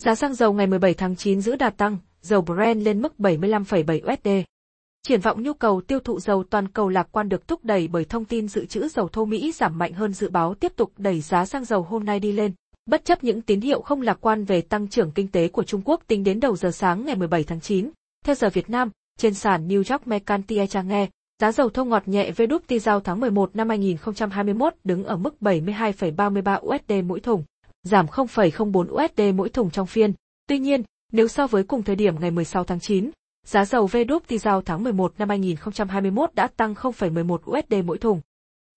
Giá xăng dầu ngày 17 tháng 9 giữ đà tăng, dầu Brent lên mức 75,7 USD. Triển vọng nhu cầu tiêu thụ dầu toàn cầu lạc quan được thúc đẩy bởi thông tin dự trữ dầu thô Mỹ giảm mạnh hơn dự báo tiếp tục đẩy giá xăng dầu hôm nay đi lên. Bất chấp những tín hiệu không lạc quan về tăng trưởng kinh tế của Trung Quốc tính đến đầu giờ sáng ngày 17 tháng 9, theo giờ Việt Nam, trên sàn New York Mercantile nghe, giá dầu thô ngọt nhẹ WTI giao tháng 11 năm 2021 đứng ở mức 72,33 USD mỗi thùng, giảm 0,04 USD mỗi thùng trong phiên. Tuy nhiên, nếu so với cùng thời điểm ngày 16 tháng 9, giá dầu WTI giao tháng 11 năm 2021 đã tăng 0,11 USD mỗi thùng.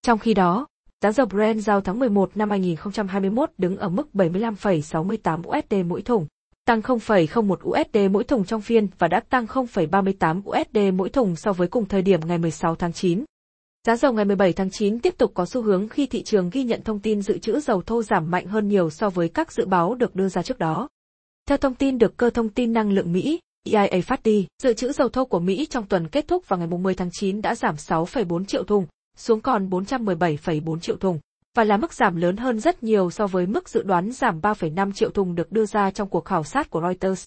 Trong khi đó, giá dầu Brent giao tháng 11 năm 2021 đứng ở mức 75,68 USD mỗi thùng, tăng 0,01 USD mỗi thùng trong phiên và đã tăng 0,38 USD mỗi thùng so với cùng thời điểm ngày 16 tháng 9. Giá dầu ngày 17 tháng 9 tiếp tục có xu hướng khi thị trường ghi nhận thông tin dự trữ dầu thô giảm mạnh hơn nhiều so với các dự báo được đưa ra trước đó. Theo thông tin được cơ thông tin năng lượng Mỹ, EIA phát đi, dự trữ dầu thô của Mỹ trong tuần kết thúc vào ngày 10 tháng 9 đã giảm 6,4 triệu thùng, xuống còn 417,4 triệu thùng, và là mức giảm lớn hơn rất nhiều so với mức dự đoán giảm 3,5 triệu thùng được đưa ra trong cuộc khảo sát của Reuters.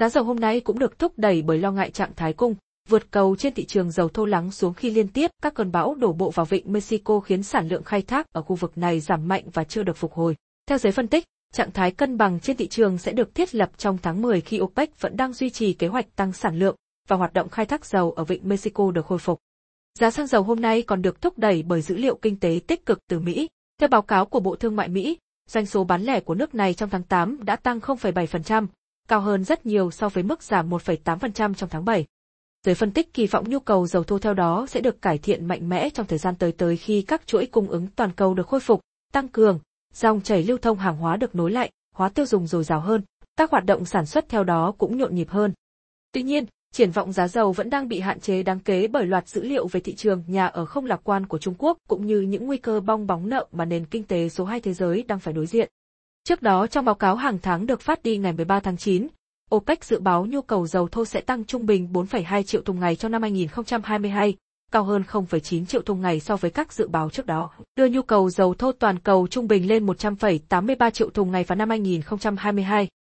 Giá dầu hôm nay cũng được thúc đẩy bởi lo ngại trạng thái cung, vượt cầu trên thị trường dầu thô lắng xuống khi liên tiếp các cơn bão đổ bộ vào vịnh Mexico khiến sản lượng khai thác ở khu vực này giảm mạnh và chưa được phục hồi. Theo giới phân tích, trạng thái cân bằng trên thị trường sẽ được thiết lập trong tháng 10 khi OPEC vẫn đang duy trì kế hoạch tăng sản lượng và hoạt động khai thác dầu ở vịnh Mexico được khôi phục. Giá xăng dầu hôm nay còn được thúc đẩy bởi dữ liệu kinh tế tích cực từ Mỹ. Theo báo cáo của Bộ Thương mại Mỹ, doanh số bán lẻ của nước này trong tháng 8 đã tăng 0,7%, cao hơn rất nhiều so với mức giảm 1,8% trong tháng 7. Giới phân tích kỳ vọng nhu cầu dầu thô theo đó sẽ được cải thiện mạnh mẽ trong thời gian tới tới khi các chuỗi cung ứng toàn cầu được khôi phục, tăng cường, dòng chảy lưu thông hàng hóa được nối lại, hóa tiêu dùng dồi dào hơn, các hoạt động sản xuất theo đó cũng nhộn nhịp hơn. Tuy nhiên, triển vọng giá dầu vẫn đang bị hạn chế đáng kể bởi loạt dữ liệu về thị trường nhà ở không lạc quan của Trung Quốc cũng như những nguy cơ bong bóng nợ mà nền kinh tế số 2 thế giới đang phải đối diện. Trước đó trong báo cáo hàng tháng được phát đi ngày 13 tháng 9, OPEC dự báo nhu cầu dầu thô sẽ tăng trung bình 4,2 triệu thùng ngày trong năm 2022, cao hơn 0,9 triệu thùng ngày so với các dự báo trước đó, đưa nhu cầu dầu thô toàn cầu trung bình lên 100,83 triệu thùng ngày vào năm 2022.